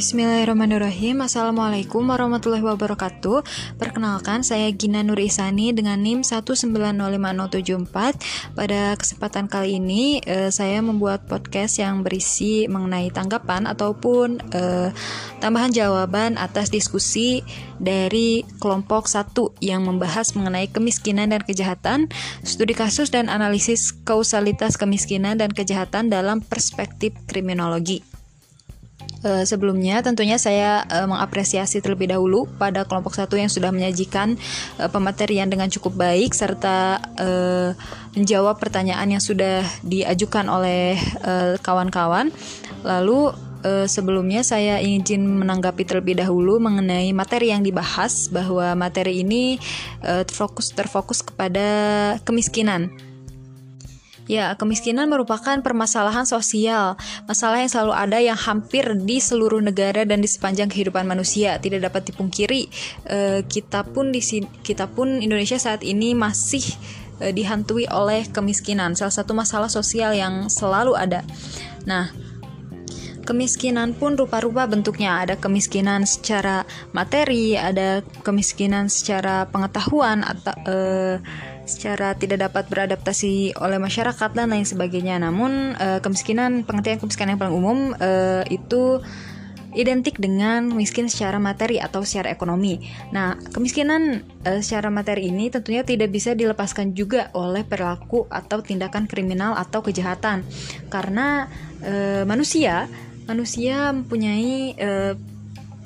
Bismillahirrahmanirrahim. Assalamualaikum warahmatullahi wabarakatuh. Perkenalkan saya Gina Nur Isani dengan NIM 1905074 Pada kesempatan kali ini eh, saya membuat podcast yang berisi mengenai tanggapan ataupun eh, tambahan jawaban atas diskusi dari kelompok satu yang membahas mengenai kemiskinan dan kejahatan Studi kasus dan analisis kausalitas kemiskinan dan kejahatan dalam perspektif kriminologi Uh, sebelumnya tentunya saya uh, mengapresiasi terlebih dahulu pada kelompok satu yang sudah menyajikan uh, pematerian dengan cukup baik serta menjawab pertanyaan yang sudah diajukan oleh kawan-kawan. Lalu sebelumnya saya ingin menanggapi terlebih dahulu mengenai materi yang dibahas bahwa materi ini terfokus terfokus kepada kemiskinan. Ya, kemiskinan merupakan permasalahan sosial, masalah yang selalu ada yang hampir di seluruh negara dan di sepanjang kehidupan manusia. Tidak dapat dipungkiri, eh, kita pun di kita pun Indonesia saat ini masih eh, dihantui oleh kemiskinan, salah satu masalah sosial yang selalu ada. Nah, kemiskinan pun rupa-rupa bentuknya. Ada kemiskinan secara materi, ada kemiskinan secara pengetahuan atau eh, secara tidak dapat beradaptasi oleh masyarakat dan lain sebagainya. Namun uh, kemiskinan pengertian kemiskinan yang paling umum uh, itu identik dengan miskin secara materi atau secara ekonomi. Nah, kemiskinan uh, secara materi ini tentunya tidak bisa dilepaskan juga oleh perilaku atau tindakan kriminal atau kejahatan. Karena uh, manusia manusia mempunyai uh,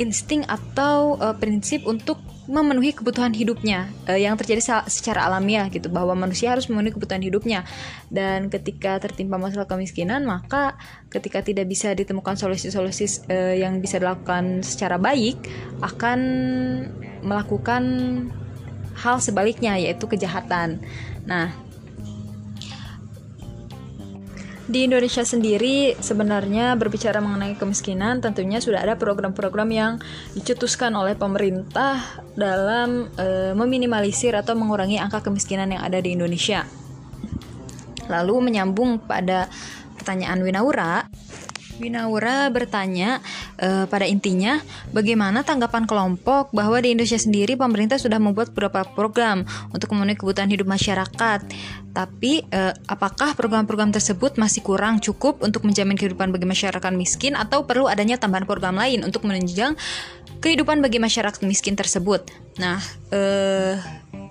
insting atau uh, prinsip untuk memenuhi kebutuhan hidupnya uh, yang terjadi secara alamiah gitu bahwa manusia harus memenuhi kebutuhan hidupnya dan ketika tertimpa masalah kemiskinan maka ketika tidak bisa ditemukan solusi-solusi uh, yang bisa dilakukan secara baik akan melakukan hal sebaliknya yaitu kejahatan. Nah, di Indonesia sendiri sebenarnya berbicara mengenai kemiskinan tentunya sudah ada program-program yang dicetuskan oleh pemerintah dalam e, meminimalisir atau mengurangi angka kemiskinan yang ada di Indonesia. Lalu menyambung pada pertanyaan Winaura, Winaura bertanya e, pada intinya bagaimana tanggapan kelompok bahwa di Indonesia sendiri pemerintah sudah membuat beberapa program untuk memenuhi kebutuhan hidup masyarakat. Tapi e, apakah program-program tersebut masih kurang cukup untuk menjamin kehidupan bagi masyarakat miskin atau perlu adanya tambahan program lain untuk menunjang kehidupan bagi masyarakat miskin tersebut? Nah, e,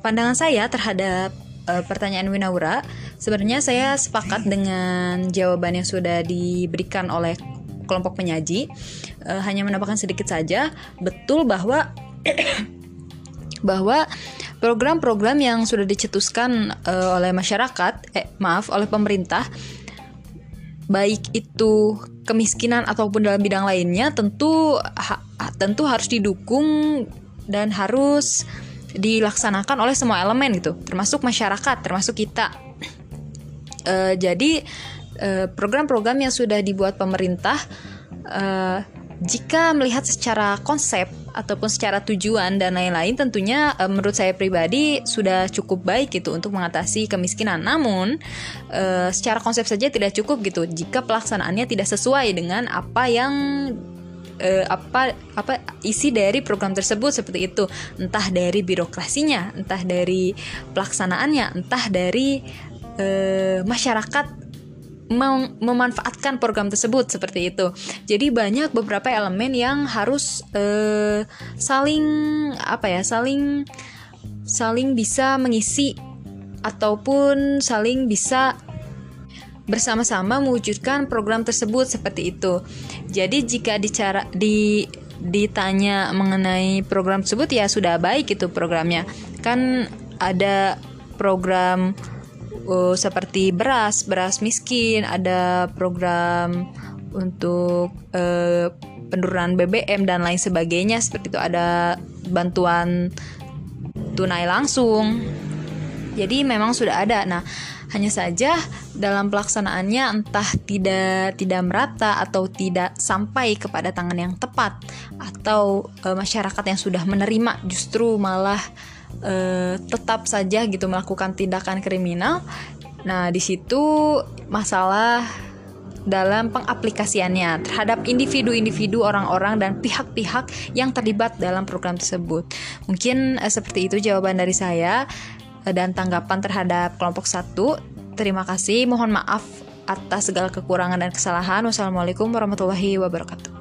pandangan saya terhadap uh, pertanyaan Winaura, sebenarnya saya sepakat dengan jawaban yang sudah diberikan oleh kelompok penyaji. Uh, hanya menambahkan sedikit saja, betul bahwa bahwa program-program yang sudah dicetuskan uh, oleh masyarakat, eh maaf, oleh pemerintah baik itu kemiskinan ataupun dalam bidang lainnya tentu ha, tentu harus didukung dan harus dilaksanakan oleh semua elemen gitu, termasuk masyarakat, termasuk kita. Uh, jadi eh, program-program yang sudah dibuat pemerintah, uh, jika melihat secara konsep ataupun secara tujuan dan lain-lain, tentunya uh, menurut saya pribadi sudah cukup baik gitu untuk mengatasi kemiskinan. Namun uh, secara konsep saja tidak cukup gitu jika pelaksanaannya tidak sesuai dengan apa yang uh, apa apa isi dari program tersebut seperti itu entah dari birokrasinya entah dari pelaksanaannya entah dari uh, masyarakat mem memanfaatkan program tersebut seperti itu. Jadi banyak beberapa elemen yang harus uh, saling apa ya, saling saling bisa mengisi ataupun saling bisa bersama-sama mewujudkan program tersebut seperti itu. Jadi jika dicara di ditanya mengenai program tersebut ya sudah baik itu programnya. Kan ada program uh, seperti beras, beras miskin, ada program untuk uh, penurunan BBM dan lain sebagainya seperti itu ada bantuan tunai langsung. Jadi memang sudah ada. Nah, hanya saja dalam pelaksanaannya entah tidak tidak merata atau tidak sampai kepada tangan yang tepat atau e, masyarakat yang sudah menerima justru malah e, tetap saja gitu melakukan tindakan kriminal. Nah, di situ masalah dalam pengaplikasiannya terhadap individu-individu orang-orang dan pihak-pihak yang terlibat dalam program tersebut. Mungkin uh, seperti itu jawaban dari saya dan tanggapan terhadap kelompok satu. Terima kasih. Mohon maaf atas segala kekurangan dan kesalahan. Wassalamualaikum warahmatullahi wabarakatuh.